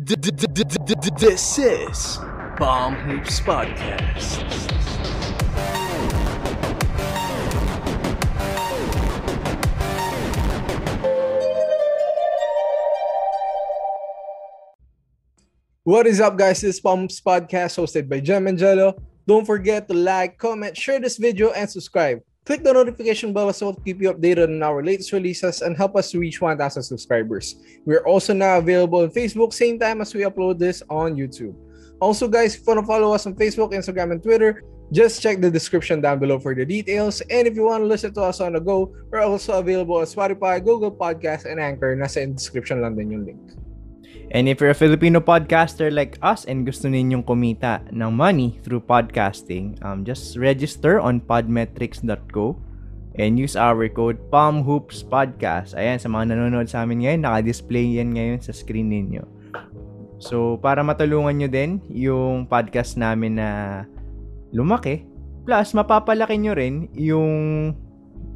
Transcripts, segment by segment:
This is Bomb Hoops Podcast. What is up, guys? This is Pumps Podcast hosted by Jem and Jello. Don't forget to like, comment, share this video, and subscribe. Click the notification bell so to keep you updated on our latest releases and help us reach 1,000 subscribers. We're also now available on Facebook, same time as we upload this on YouTube. Also, guys, if you want to follow us on Facebook, Instagram, and Twitter, just check the description down below for the details. And if you want to listen to us on the go, we're also available on Spotify, Google Podcasts, and Anchor. Nasa in description lang din yung link. And if you're a Filipino podcaster like us and gusto ninyong kumita ng money through podcasting, um, just register on podmetrics.co and use our code PalmHoopsPodcast. Ayan, sa mga nanonood sa amin ngayon, naka-display yan ngayon sa screen ninyo. So, para matulungan nyo din yung podcast namin na lumaki, plus mapapalaki nyo rin yung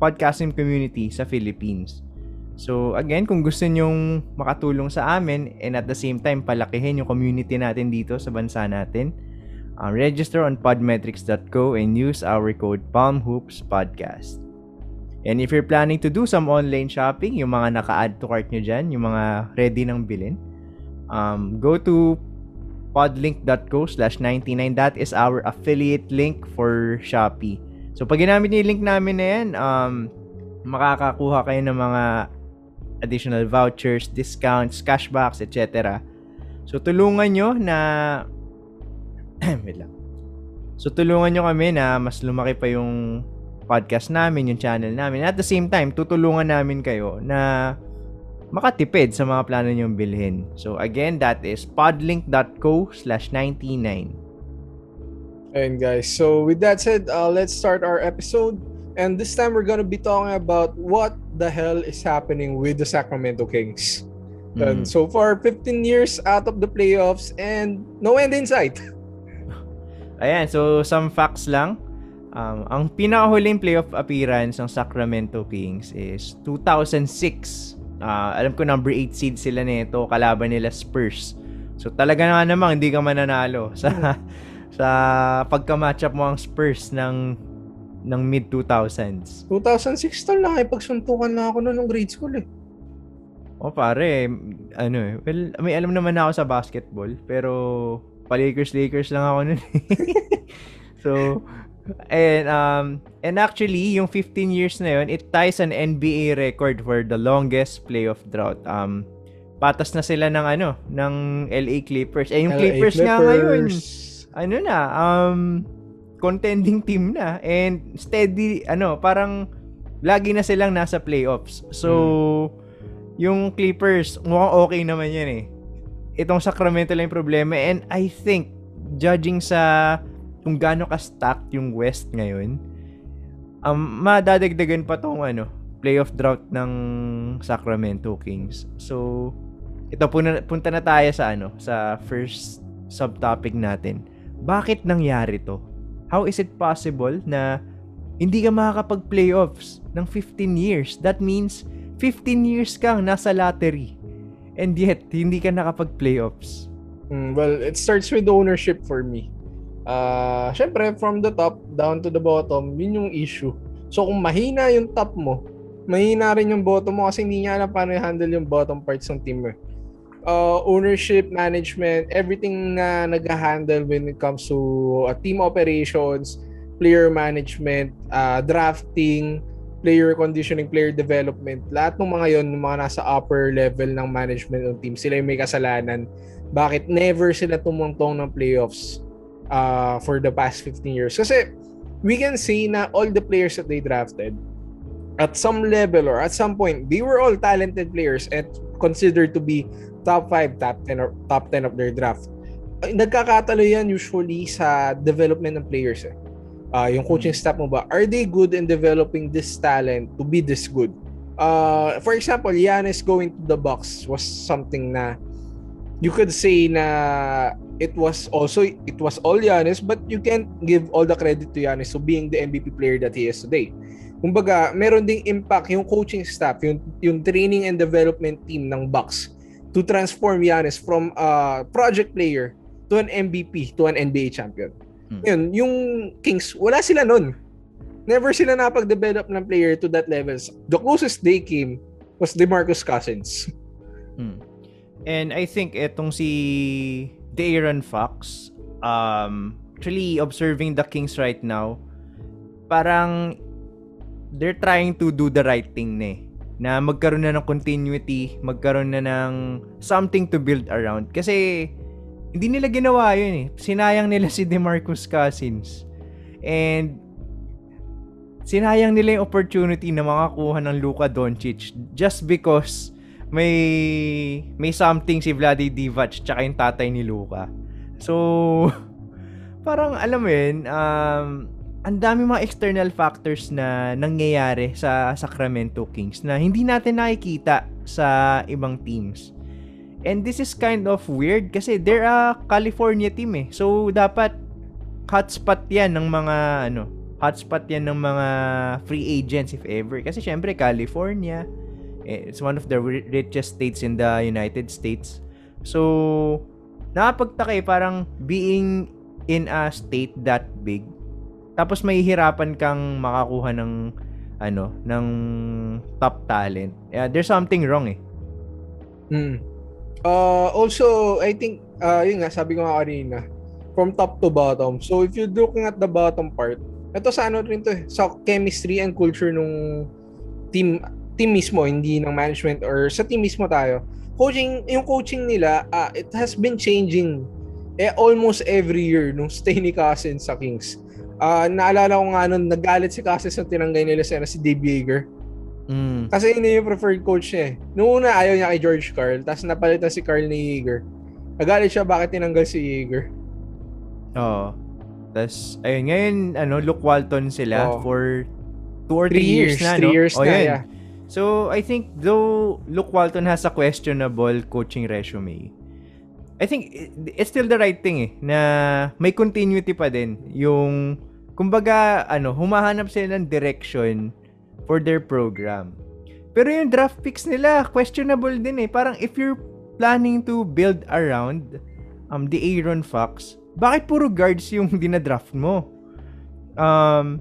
podcasting community sa Philippines. So again, kung gusto nyong makatulong sa amin and at the same time palakihin yung community natin dito sa bansa natin, uh, register on podmetrics.co and use our code PalmHoopsPodcast. And if you're planning to do some online shopping, yung mga naka-add to cart nyo dyan, yung mga ready ng bilhin, um, go to podlink.co slash 99. That is our affiliate link for Shopee. So pag ginamit niyo yung link namin na yan, um, makakakuha kayo ng mga additional vouchers, discounts, cashbacks, etc. So tulungan nyo na wait lang. So tulungan nyo kami na mas lumaki pa yung podcast namin, yung channel namin. At the same time, tutulungan namin kayo na makatipid sa mga plano nyong bilhin. So again, that is podlink.co slash 99. And guys, so with that said, uh, let's start our episode. And this time we're gonna be talking about what the hell is happening with the Sacramento Kings. And Mm. so far, 15 years out of the playoffs and no end in sight. Ayan, so some facts lang. Um, ang pinakahuling playoff appearance ng Sacramento Kings is 2006. Ah, alam ko number 8 seed sila nito, kalaban nila Spurs. So talaga nga namang hindi ka mananalo sa sa pagka-matchup mo ang Spurs ng ng mid 2000s. 2006 tol lang, pagsuntukan na ako noon ng grade school eh. O pare, ano eh, well, may alam naman ako sa basketball, pero pa-Lakers Lakers lang ako nun. eh. so, and um and actually yung 15 years na yun, it ties an NBA record for the longest playoff drought. Um patas na sila ng ano, ng LA Clippers. Eh yung LA Clippers, nga ngayon, Clippers. ano na, um contending team na and steady ano, parang lagi na silang nasa playoffs. So yung Clippers, mukhang okay naman yan eh. Itong Sacramento lang yung problema and I think judging sa kung gaano ka-stacked yung West ngayon, um, madadagdagan pa tong ano, playoff drought ng Sacramento Kings. So, ito punta, punta na tayo sa ano, sa first subtopic natin. Bakit nangyari to? How is it possible na hindi ka makakapag-playoffs ng 15 years? That means 15 years kang nasa lottery. And yet, hindi ka nakapag-playoffs. Mm, well, it starts with ownership for me. Ah, syempre from the top down to the bottom, yun yung issue. So kung mahina yung top mo, mahina rin yung bottom mo kasi hindi niya alam paano i-handle yung bottom parts ng team eh. Uh, ownership, management, everything na nag-handle when it comes to uh, team operations, player management, uh, drafting, player conditioning, player development, lahat ng mga yon, mga nasa upper level ng management ng team, sila yung may kasalanan. Bakit never sila tumungtong ng playoffs uh, for the past 15 years? Kasi we can see na all the players that they drafted, at some level or at some point, they were all talented players and considered to be top 5, top 10 or top 10 of their draft. Nagkakatalo yan usually sa development ng players eh. Ah, yung coaching staff mo ba, are they good in developing this talent to be this good? Uh, for example, Giannis going to the Bucks was something na you could say na it was also it was all Giannis but you can't give all the credit to Giannis for being the MVP player that he is today. Kumbaga, meron ding impact yung coaching staff, yung yung training and development team ng Bucks to transform Giannis from a project player to an MVP, to an NBA champion. Hmm. Yun, yung Kings, wala sila nun. Never sila napag-develop ng player to that levels. The closest they came was DeMarcus Cousins. Mm. And I think etong si De'Aaron Fox, um, actually observing the Kings right now, parang they're trying to do the right thing na eh. Na magkaroon na ng continuity, magkaroon na ng something to build around. Kasi hindi nila ginawa yun eh. Sinayang nila si DeMarcus Cousins. And sinayang nila yung opportunity na makakuha ng Luka Doncic just because may may something si Vlade Divac tsaka yung tatay ni Luka. So, parang alam mo yun, um, ang dami mga external factors na nangyayari sa Sacramento Kings na hindi natin nakikita sa ibang teams. And this is kind of weird kasi they're a California team eh. So, dapat hotspot yan ng mga ano, hotspot yan ng mga free agents if ever. Kasi syempre, California, eh, it's one of the ri- richest states in the United States. So, nakapagtaka eh, parang being in a state that big, tapos mahihirapan kang makakuha ng ano, ng top talent. Yeah, there's something wrong eh. Mm. Uh, also, I think, uh, yun nga, sabi ko nga kanina, from top to bottom. So, if you're looking at the bottom part, ito sa ano rin to eh, sa chemistry and culture nung team team mismo, hindi ng management or sa team mismo tayo. Coaching, yung coaching nila, uh, it has been changing eh, almost every year nung stay ni Cousins sa Kings. Uh, naalala ko nga nun, nagalit si Cousins nung tinanggay nila sa si Dave Yeager. Mm. Kasi yun yung preferred coach niya eh. Noong una, ayaw niya kay George Carl. Tapos napalitan si Carl ni Yeager. Nagalit siya bakit tinanggal si Yeager. Oo. Tapos, ayun, ngayon, ano, Luke Walton sila Oo. for two or Three three, years, years, na, three no? years Oh, na, yun. yeah. So, I think though Luke Walton has a questionable coaching resume, I think it- it's still the right thing eh, na may continuity pa din. Yung, kumbaga, ano, humahanap sila ng direction for their program. Pero yung draft picks nila, questionable din eh. Parang if you're planning to build around um, the Aaron Fox, bakit puro guards yung dinadraft mo? Um,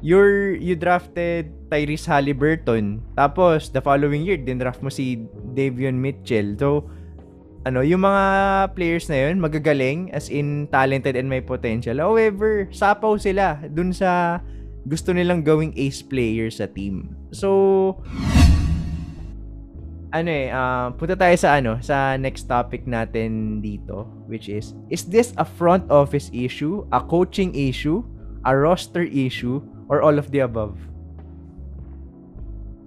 you're, you drafted Tyrese Halliburton. Tapos, the following year, din draft mo si Davion Mitchell. So, ano, yung mga players na yun, magagaling, as in talented and may potential. However, sapaw sila dun sa gusto nilang gawing ace player sa team. So, ano eh, ah, punta tayo sa ano, sa next topic natin dito, which is, is this a front office issue, a coaching issue, a roster issue, or all of the above?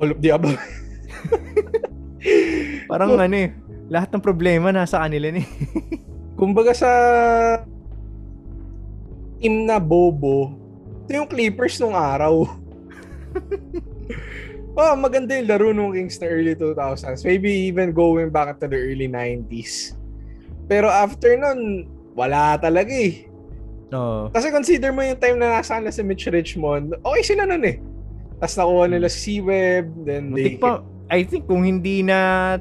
All of the above. Parang ano eh, lahat ng problema nasa kanila ni. Kumbaga sa team na bobo, ito yung Clippers nung araw. oh, maganda yung laro nung Kings na early 2000s. Maybe even going back to the early 90s. Pero after nun, wala talaga eh. Oo. Kasi consider mo yung time na nasa kanila si Mitch Richmond, okay sila nun eh. Tapos nakuha nila si Webb, then they... Pa, I think kung hindi na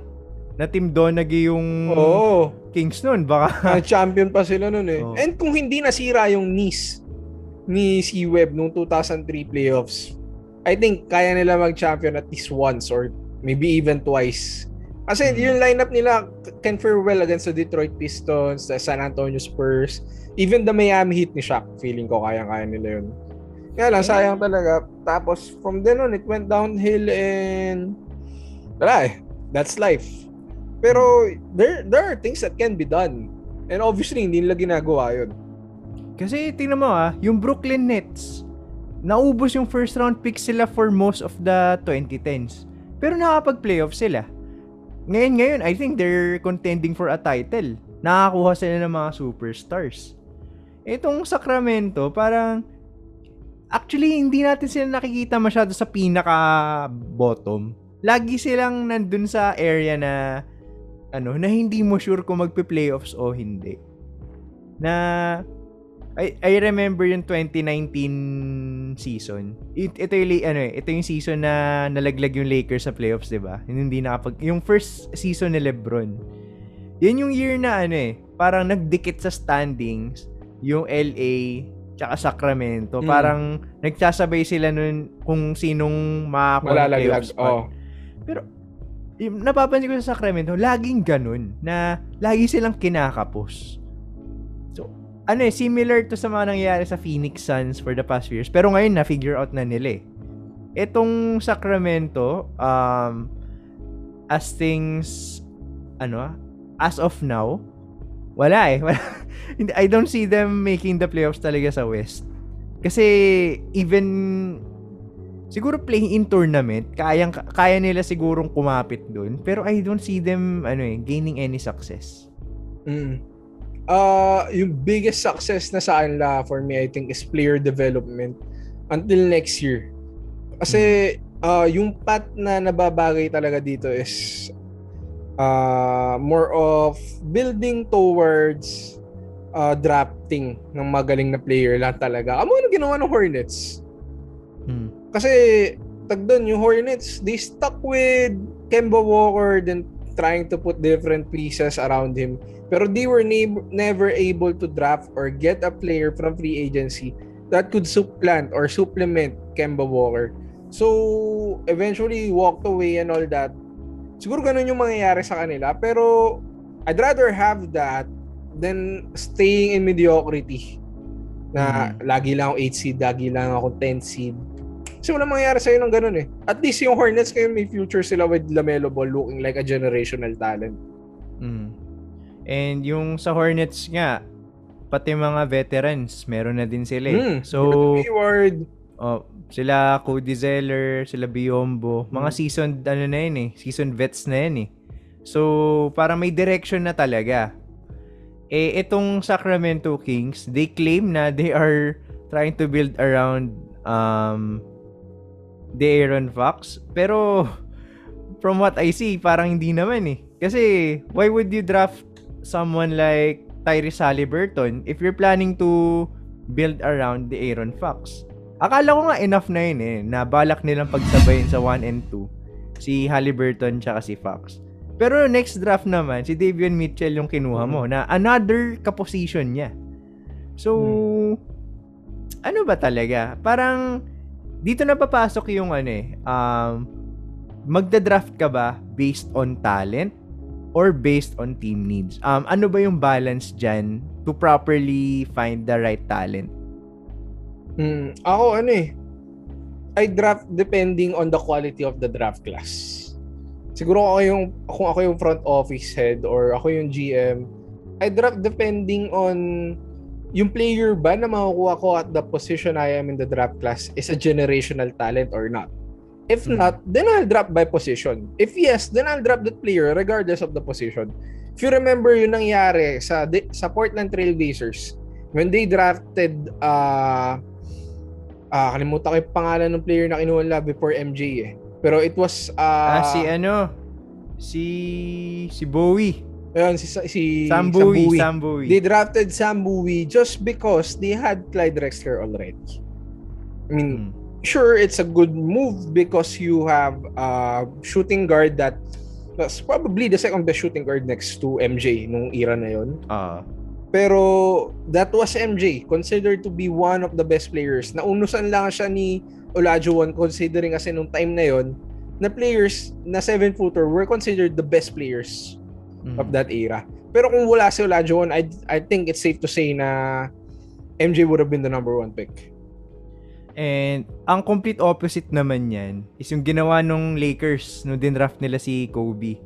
na Team Donaghy yung Oo. Kings nun, baka champion pa sila nun eh. Oo. And kung hindi nasira yung knees ni si Webb nung 2003 playoffs, I think kaya nila mag-champion at least once or maybe even twice. Kasi Mhm. yung lineup nila can fare well against the Detroit Pistons, the San Antonio Spurs, even the Miami Heat ni Shaq. Feeling ko kaya-kaya nila yun. Kaya lang, sayang talaga. Tapos, from then on, it went downhill and wala eh. That's life. Pero, there, there are things that can be done. And obviously, hindi nila ginagawa yun. Kasi tingnan mo ah, yung Brooklyn Nets, naubos yung first round pick sila for most of the 2010s. Pero nakapag-playoff sila. Ngayon, ngayon, I think they're contending for a title. Nakakuha sila ng mga superstars. Itong Sacramento, parang actually hindi natin sila nakikita masyado sa pinaka bottom. Lagi silang nandun sa area na ano, na hindi mo sure kung magpe-playoffs o hindi. Na I, I remember yung 2019 season. It, ito yung ano eh, ito yung season na nalaglag yung Lakers sa playoffs, 'di ba? Yung hindi nakapag yung first season ni LeBron. Yan yung year na ano eh, parang nagdikit sa standings yung LA tsaka Sacramento. Mm. Parang nagsasabay sila nun kung sinong makakuha ng Malalaglag. playoff spot. Oh. Pero napapansin ko sa Sacramento, laging ganun na lagi silang kinakapos. So, ano eh, similar to sa mga nangyayari sa Phoenix Suns for the past few years. Pero ngayon na figure out na nila eh. Etong Sacramento, um, as things, ano as of now, wala eh. I don't see them making the playoffs talaga sa West. Kasi even siguro play-in tournament, kayang kaya nila sigurong kumapit doon, pero I don't see them ano eh, gaining any success. Mm. Uh, yung biggest success na sa kanila for me, I think, is player development until next year. Kasi uh, yung path na nababagay talaga dito is uh, more of building towards uh, drafting ng magaling na player lang talaga. Amo ano ginawa ng Hornets? Kasi tag doon yung Hornets, they stuck with Kemba Walker then trying to put different pieces around him. Pero they were ne- never able to draft or get a player from free agency that could supplant or supplement Kemba Walker. So, eventually walked away and all that. Siguro ganun yung mangyayari sa kanila. Pero, I'd rather have that than staying in mediocrity. Na lagi lang ako 8 seed, lagi lang ako 10 seed. Kasi wala mangyayari sa'yo ng ganun eh. At least yung Hornets ngayon may future sila with LaMelo Ball looking like a generational talent. Mm. And yung sa Hornets nga, pati mga veterans, meron na din sila eh. Mm. So, Hayward, oh, sila Cody Zeller, sila Biombo, mga Mm. seasoned ano na yun eh, seasoned vets na yun eh. So, parang may direction na talaga. Eh, itong Sacramento Kings, they claim na they are trying to build around um, the Aaron Fox. Pero, from what I see, parang hindi naman eh. Kasi, why would you draft someone like Tyrese Halliburton if you're planning to build around the Aaron Fox? Akala ko nga enough na yun eh, na balak nilang pagsabayin sa 1 and 2, si Halliburton tsaka si Fox. Pero next draft naman, si Davion Mitchell yung kinuha mo, na another kaposition niya. So, ano ba talaga? Parang, dito na papasok yung ano eh, um, magda-draft ka ba based on talent or based on team needs? Um, ano ba yung balance dyan to properly find the right talent? Mm, ako ano eh. I draft depending on the quality of the draft class. Siguro ako yung kung ako yung front office head or ako yung GM, I draft depending on yung player ba na makukuha ko at the position I am in the draft class is a generational talent or not. If Hmm. not, then I'll draft by position. If yes, then I'll draft that player regardless of the position. If you remember yung nangyari sa sa Portland Trail Blazers when they drafted uh ah kalimutan ko yung pangalan ng player na kinuha nila before MJ eh. Pero it was uh, Ah, si ano? Si si Bowie. Ayun, si, si Sam Bowie. Sam Bowie. They drafted Sam Bowie just because they had Clyde Drexler already. I mean, Hmm. sure it's a good move because you have a shooting guard that was probably the second best shooting guard next to MJ nung era na yon. Ah. Pero that was MJ, considered to be one of the best players. Naunusan lang siya ni Olajuwon considering kasi nung time na yon na players na 7-footer were considered the best players Mhm. of that era. Pero kung wala si Olajuwon, I, I think it's safe to say na MJ would have been the number one pick. And ang complete opposite naman yan is yung ginawa nung Lakers nung dinraft nila si Kobe.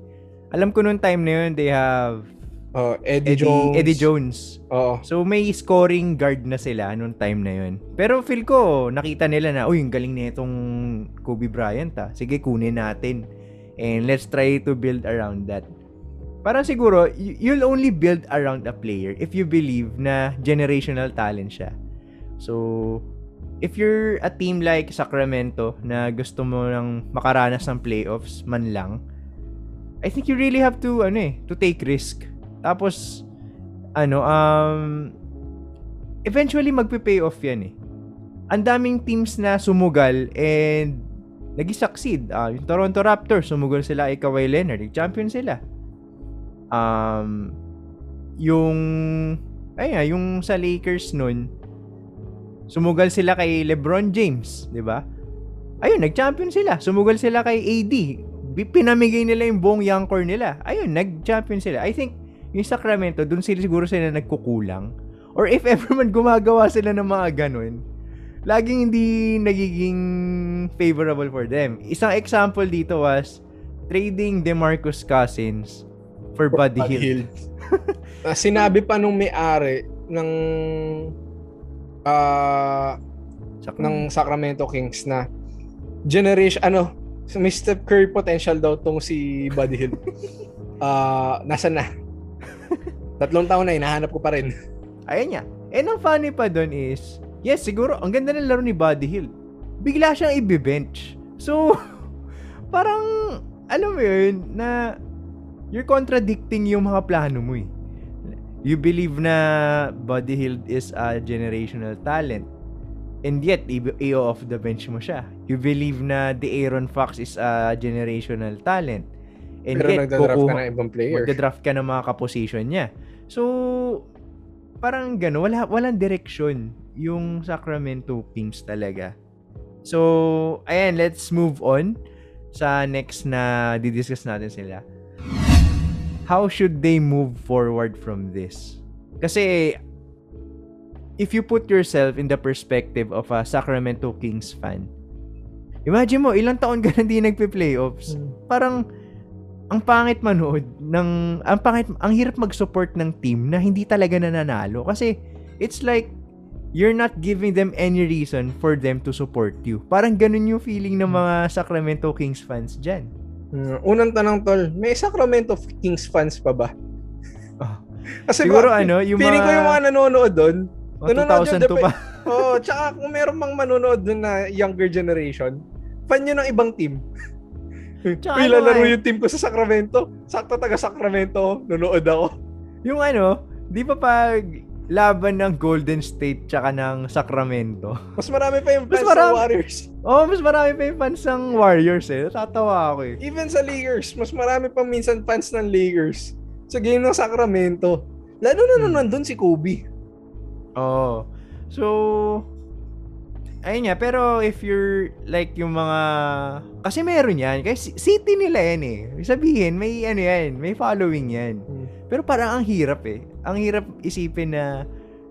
Alam ko nung time na yun, they have Uh, Eddie, Eddie Jones. Eddie Jones. Oo. So may scoring guard na sila nung time na yun. Pero feel ko, nakita nila na, uy, ang galing na itong Kobe Bryant ah. Sige, kunin natin. And let's try to build around that. Parang siguro, you'll only build around a player if you believe na generational talent siya. So, if you're a team like Sacramento na gusto mo nang makaranas ng playoffs man lang, I think you really have to, ano eh, to take risk. Tapos, ano, um, eventually magpe-pay off yan eh. Ang daming teams na sumugal and nag-succeed. Uh, yung Toronto Raptors, sumugal sila kay Kawhi Leonard. Champion sila. Um, yung, ay yung sa Lakers nun, sumugal sila kay LeBron James, di ba? Ayun, nag-champion sila. Sumugal sila kay AD. Pinamigay nila yung buong young core nila. Ayun, nag-champion sila. I think, yung Sacramento, dun sila siguro sila nagkukulang. Or if ever man gumagawa sila ng mga ganun, laging hindi nagiging favorable for them. Isang example dito was trading DeMarcus Cousins for Buddy, Buddy Hield. uh, sinabi pa nung may-ari ng uh, Sacramento. ng Sacramento Kings na generation ano may Steph Curry potential daw tong si Buddy Hill. uh, nasa na? Tatlong taon na, hinahanap ko pa rin. Ayun niya. And ang funny pa doon is, yes, siguro, ang ganda ng laro ni Buddy Hill. Bigla siyang i-bench. So, parang, alam mo yun, na you're contradicting yung mga plano mo eh. You believe na Buddy Hill is a generational talent And yet, i-o off the bench mo siya. You believe na the Aaron Fox is a generational talent. And Pero yet, nagda-draft kukuha, ka ng ibang player. Magda-draft ka ng mga kaposition niya. So, parang gano'n. Wala, walang direksyon yung Sacramento Kings talaga. So, ayan, let's move on sa next na didiscuss natin sila. How should they move forward from this? Kasi if you put yourself in the perspective of a Sacramento Kings fan, imagine mo, ilang taon ka na hindi nagpe-playoffs. Hmm. Parang, ang pangit manood ng, ang pangit, ang hirap mag-support ng team na hindi talaga nananalo. Kasi, it's like, you're not giving them any reason for them to support you. Parang ganun yung feeling ng mga Sacramento Kings fans dyan. Uh, unang tanong tol, may Sacramento Kings fans pa ba? Oh. Kasi Siguro ba, ano, yung feeling mga... ko yung mga nanonood doon, Oh, 2002 pa. Oo, oh, tsaka kung meron mang manonood dun na younger generation, fan nyo ng ibang team. Tsaka ano lalaro eh. yung team ko sa Sacramento. Sakto taga Sacramento, nunood ako. Yung ano, di ba pag laban ng Golden State tsaka ng Sacramento. Mas marami pa yung fans marami, ng Warriors. Oh, mas marami pa yung fans ng Warriors eh. Tatawa ako eh. Even sa Lakers, mas marami pa minsan fans ng Lakers sa game ng Sacramento. Lalo na hmm. nandun si Kobe. Oh. So, ayun nga, pero if you're like yung mga, kasi meron yan, kasi city nila yan eh. Sabihin, may ano yan, may following yan. Hmm. Pero parang ang hirap eh. Ang hirap isipin na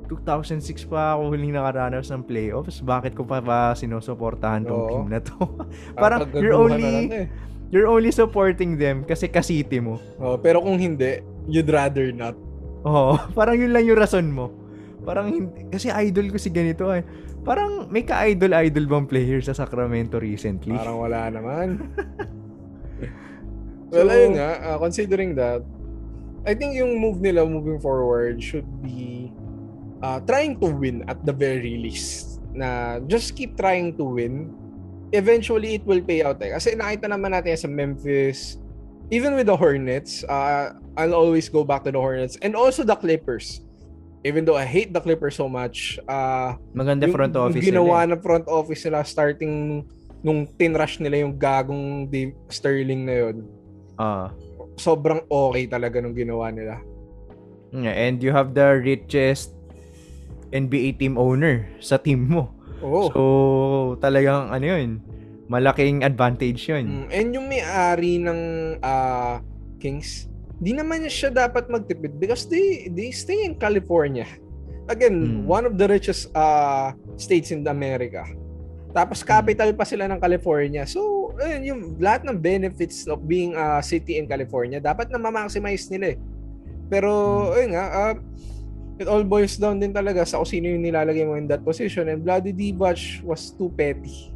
2006 pa ako huling nakaranas ng playoffs. Bakit ko pa ba sinusuportahan tong Oo. team na to? parang you're only, eh. you're only supporting them kasi ka-city mo. Oh, pero kung hindi, you'd rather not. Oo, parang yun lang yung rason mo. Parang hindi, kasi idol ko si ganito eh. Parang may ka-idol-idol bang player sa Sacramento recently? Parang wala naman. well, so, ayun nga, uh, considering that, I think yung move nila moving forward should be uh, trying to win at the very least. Na just keep trying to win. Eventually, it will pay out. Eh. Kasi nakita naman natin sa Memphis, even with the Hornets, uh, I'll always go back to the Hornets and also the Clippers even though I hate the Clippers so much, uh, maganda yung, front office yung ginawa nila. Eh. ng front office nila starting nung tinrush nila yung gagong Dave Sterling na yun. Ah. Uh, sobrang okay talaga nung ginawa nila. Yeah, and you have the richest NBA team owner sa team mo. Oh. So, talagang ano yun, malaking advantage yun. Mm, and yung may-ari ng uh, Kings, di naman siya dapat magtipid because they they stay in California. Again, hmm. one of the richest uh, states in America. Tapos hmm. capital pa sila ng California. So, ayun, yung lahat ng benefits of being a city in California, dapat na ma-maximize nila eh. Pero, hmm. ayun nga, uh, it all boils down din talaga sa kung sino yung nilalagay mo in that position. And Bloody Divac was too petty.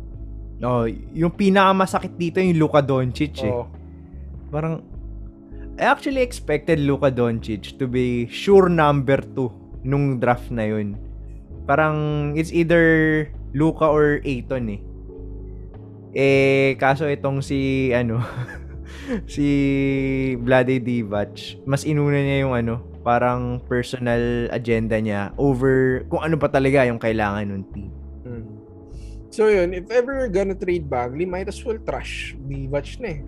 Oh, yung pinakamasakit dito yung Luka Doncic eh. Oh. Parang I actually expected Luka Doncic to be sure number 2 nung draft na yun. Parang it's either Luka or Aiton eh. Eh, kaso itong si, ano, si Vlade Divac, mas inuna niya yung ano, parang personal agenda niya over kung ano pa talaga yung kailangan ng team. Hmm. So yun, if ever you're gonna trade Bagley, might as well trash Divac na eh.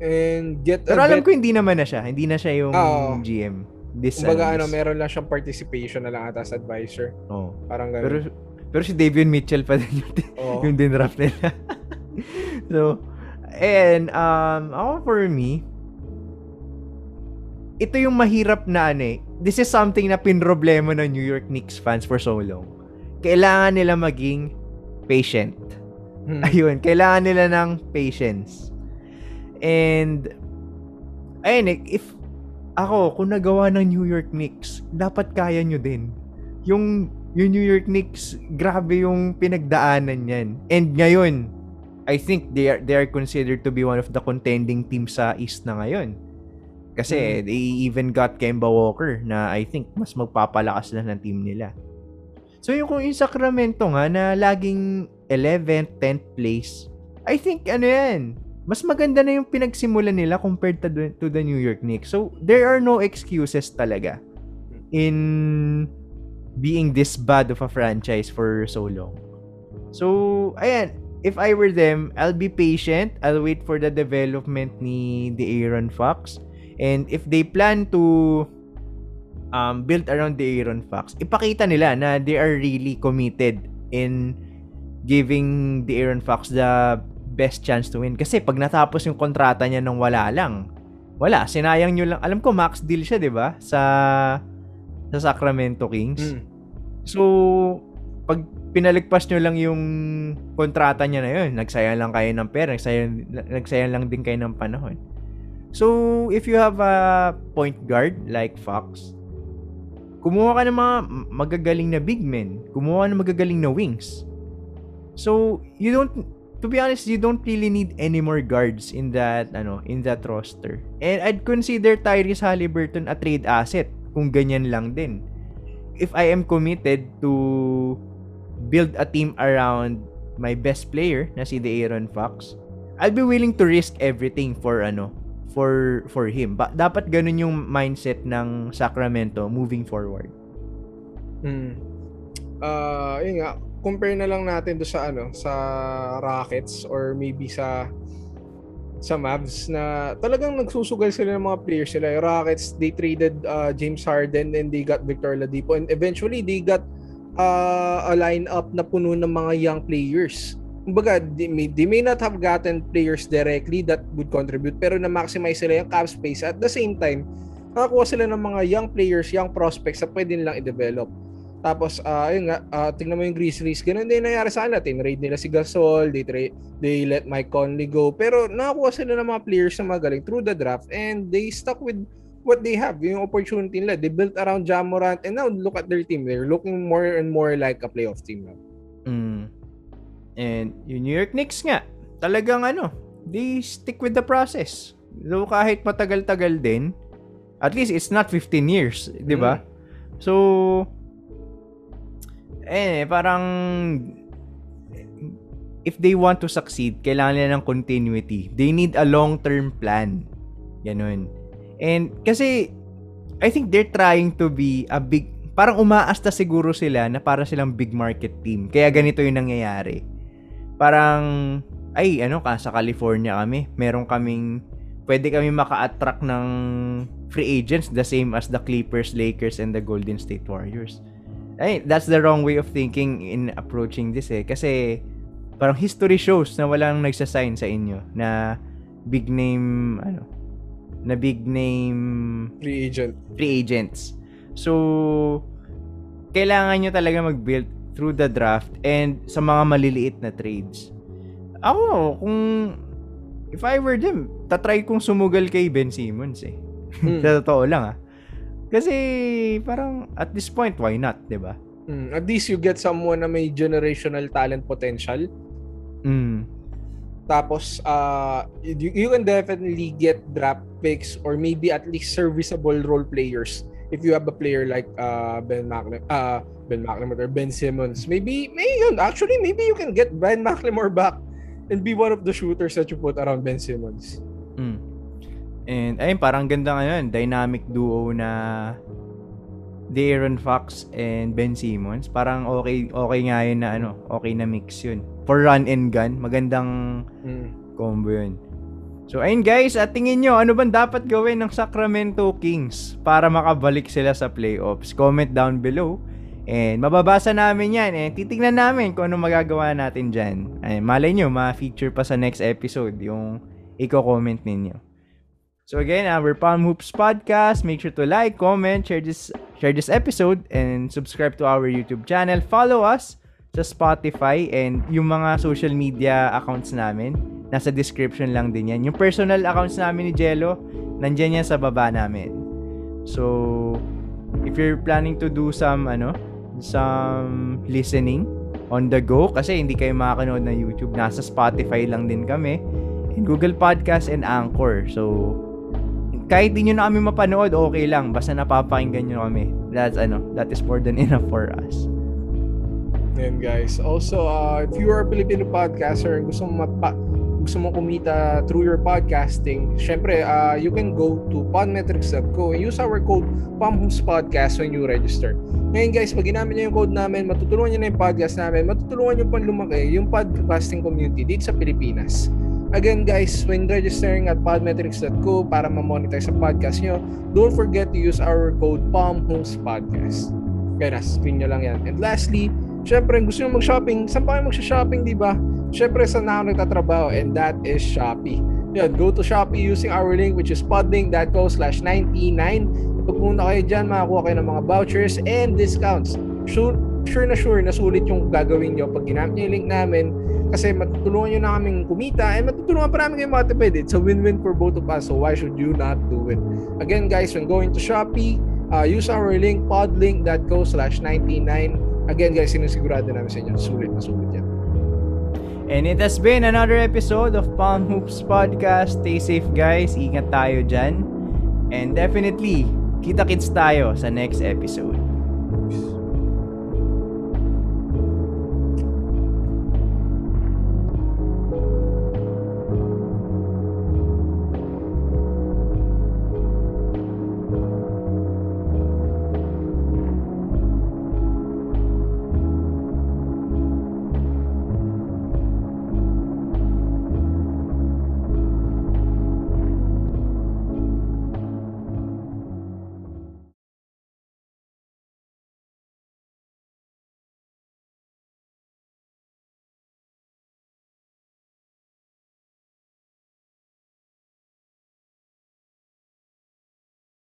And get Pero alam vet- ko hindi naman na siya. Hindi na siya yung Oo. GM. This Kumbaga ano, this- meron lang siyang participation na lang ata as advisor. Oo. Parang Pero ganun. pero si Davion Mitchell pa din yung, Oo. yung dinraft nila. so, and um, ako for me, ito yung mahirap na ano eh. This is something na pinroblema ng New York Knicks fans for so long. Kailangan nila maging patient. Hmm. Ayun, kailangan nila ng patience. And, ayun eh, if ako, kung nagawa ng New York Knicks, dapat kaya nyo din. Yung, yung New York Knicks, grabe yung pinagdaanan yan. And ngayon, I think they are, they are considered to be one of the contending teams sa East na ngayon. Kasi Mm. they even got Kemba Walker na I think mas magpapalakas na ng team nila. So yung kung yung Sacramento nga na laging 11th, 10th place, I think ano yan, mas maganda na yung pinagsimulan nila compared to the, to the New York Knicks. So there are no excuses talaga in being this bad of a franchise for so long. So, ayan, if I were them, I'll be patient. I'll wait for the development ni the Aaron Fox. And if they plan to um, build around the Aaron Fox, ipakita nila na they are really committed in giving the Aaron Fox the best chance to win. Kasi pag natapos yung kontrata niya nang wala lang, wala, sinayang nyo lang. Alam ko, max deal siya, di ba? Sa, sa Sacramento Kings. Hmm. So, pag pinalagpas nyo lang yung kontrata niya na yun, nagsayang lang kayo ng pera, nagsayang, nagsayang lang din kayo ng panahon. So, if you have a point guard like Fox, kumuha ka ng mga magagaling na big men, kumuha ng magagaling na wings. So, you don't to be honest, you don't really need any more guards in that ano, in that roster. And I'd consider Tyrese Halliburton a trade asset kung ganyan lang din. If I am committed to build a team around my best player na si De'Aaron Fox, I'll be willing to risk everything for ano, for for him. Ba- dapat ganun yung mindset ng Sacramento moving forward. Hmm. Ah, yun nga, compare na lang natin do sa ano, sa Rockets or maybe sa sa Mavs na talagang nagsusugal sila ng mga players sila. Yung Rockets, they traded uh, James Harden and they got Victor Oladipo and eventually they got uh, a lineup na puno ng mga young players. Kumbaga, they may, they may not have gotten players directly that would contribute pero na-maximize sila yung cap space. At the same time, nakakuha sila ng mga young players, young prospects na pwede nilang i-develop. Tapos, ah ayun nga, ah, tingnan mo yung Grizzlies. Ganun din nangyari sa kanila. Tinrade nila si Gasol, they, tra- they let Mike Conley go. Pero nakakuha sila ng mga players na magaling through the draft and they stuck with what they have, yung opportunity nila. They built around Jamorant and now look at their team. They're looking more and more like a playoff team now. Mm. And yung New York Knicks nga, talagang ano, they stick with the process. Though kahit matagal-tagal din, at least it's not 15 years, di ba? So, eh, parang if they want to succeed, kailangan nila ng continuity. They need a long-term plan. Ganun. And kasi, I think they're trying to be a big, parang umaasta siguro sila na para silang big market team. Kaya ganito yung nangyayari. Parang, ay, ano ka, sa California kami, meron kaming, pwede kami maka-attract ng free agents the same as the Clippers, Lakers, and the Golden State Warriors. Ay, that's the wrong way of thinking in approaching this eh. Kasi, parang history shows na walang nagsasign sa inyo na big name, ano, na big name Free agent. free agents. So, kailangan nyo talaga mag-build through the draft and sa mga maliliit na trades. Ako, kung if I were them, tatry kong sumugal kay Ben Simmons eh. Hmm. sa totoo lang ah. Kasi parang at this point, why not, 'di ba? Mm, at least you get someone na may generational talent potential. Mm. Tapos, uh, you, you can definitely get draft picks or maybe at least serviceable role players if you have a player like uh, Ben McLemore, uh, Ben McLemore or Ben Simmons. Maybe, maybe yun. Actually, maybe you can get Ben McLemore back and be one of the shooters that you put around Ben Simmons. Mm. And ayun, parang ganda ngayon, dynamic duo na De'Aaron Fox and Ben Simmons. Parang okay okay nga yun na ano, okay na mix yun. For run and gun, magandang Mm. combo yun. So ayun guys, at tingin nyo, ano bang dapat gawin ng Sacramento Kings para makabalik sila sa playoffs? Comment down below. And mababasa namin yan. And titignan namin kung ano magagawa natin dyan. Ay, malay nyo, ma-feature pa sa next episode yung i-comment ninyo. So again, our Palm Hoops podcast. Make sure to like, comment, share this share this episode, and subscribe to our YouTube channel. Follow us sa Spotify and yung mga social media accounts namin. Nasa description lang din yan. Yung personal accounts namin ni Jello, nandyan yan sa baba namin. So, if you're planning to do some, ano, some listening on the go, kasi hindi kayo makakanood na YouTube, nasa Spotify lang din kami, and Google Podcast and Anchor. So, kahit di nyo na kami mapanood, okay lang. Basta napapakinggan nyo kami. That's, ano, that is more than enough for us. Yan guys. Also, uh, if you are a Filipino podcaster and gusto mo mapa gusto mo kumita through your podcasting, syempre, uh, you can go to podmetrics.co and use our code PAMHOOPSPODCAST when you register. Ngayon guys, pag ginamit nyo yung code namin, matutulungan nyo na yung podcast namin, matutulungan nyo pang lumaki yung podcasting community dito sa Pilipinas. Again guys, when registering at podmetrics.co para ma-monetize sa podcast nyo, don't forget to use our code PAMHOOPSPODCAST. Kaya nasa screen nyo lang yan. And lastly, syempre, gusto nyo mag-shopping, saan pa kayo mag-shopping, di ba? Syempre, saan na ako nagtatrabaho and that is Shopee. Yan, go to Shopee using our link which is podlink.co slash 99. Pag kayo dyan, makakuha kayo ng mga vouchers and discounts. Sure, sure na sure na sulit yung gagawin nyo pag ginamit nyo yung link namin kasi matutulungan nyo na kaming kumita and matutulungan pa namin kayo makatipid. It's a win-win for both of us so why should you not do it? Again guys, when going to Shopee, uh, use our link podlink.co slash 99. Again guys, sinisigurado namin sa inyo, sulit na sulit yan. And it has been another episode of Palm Hoops Podcast. Stay safe guys. Ingat tayo dyan. And definitely, kita-kits tayo sa next episode.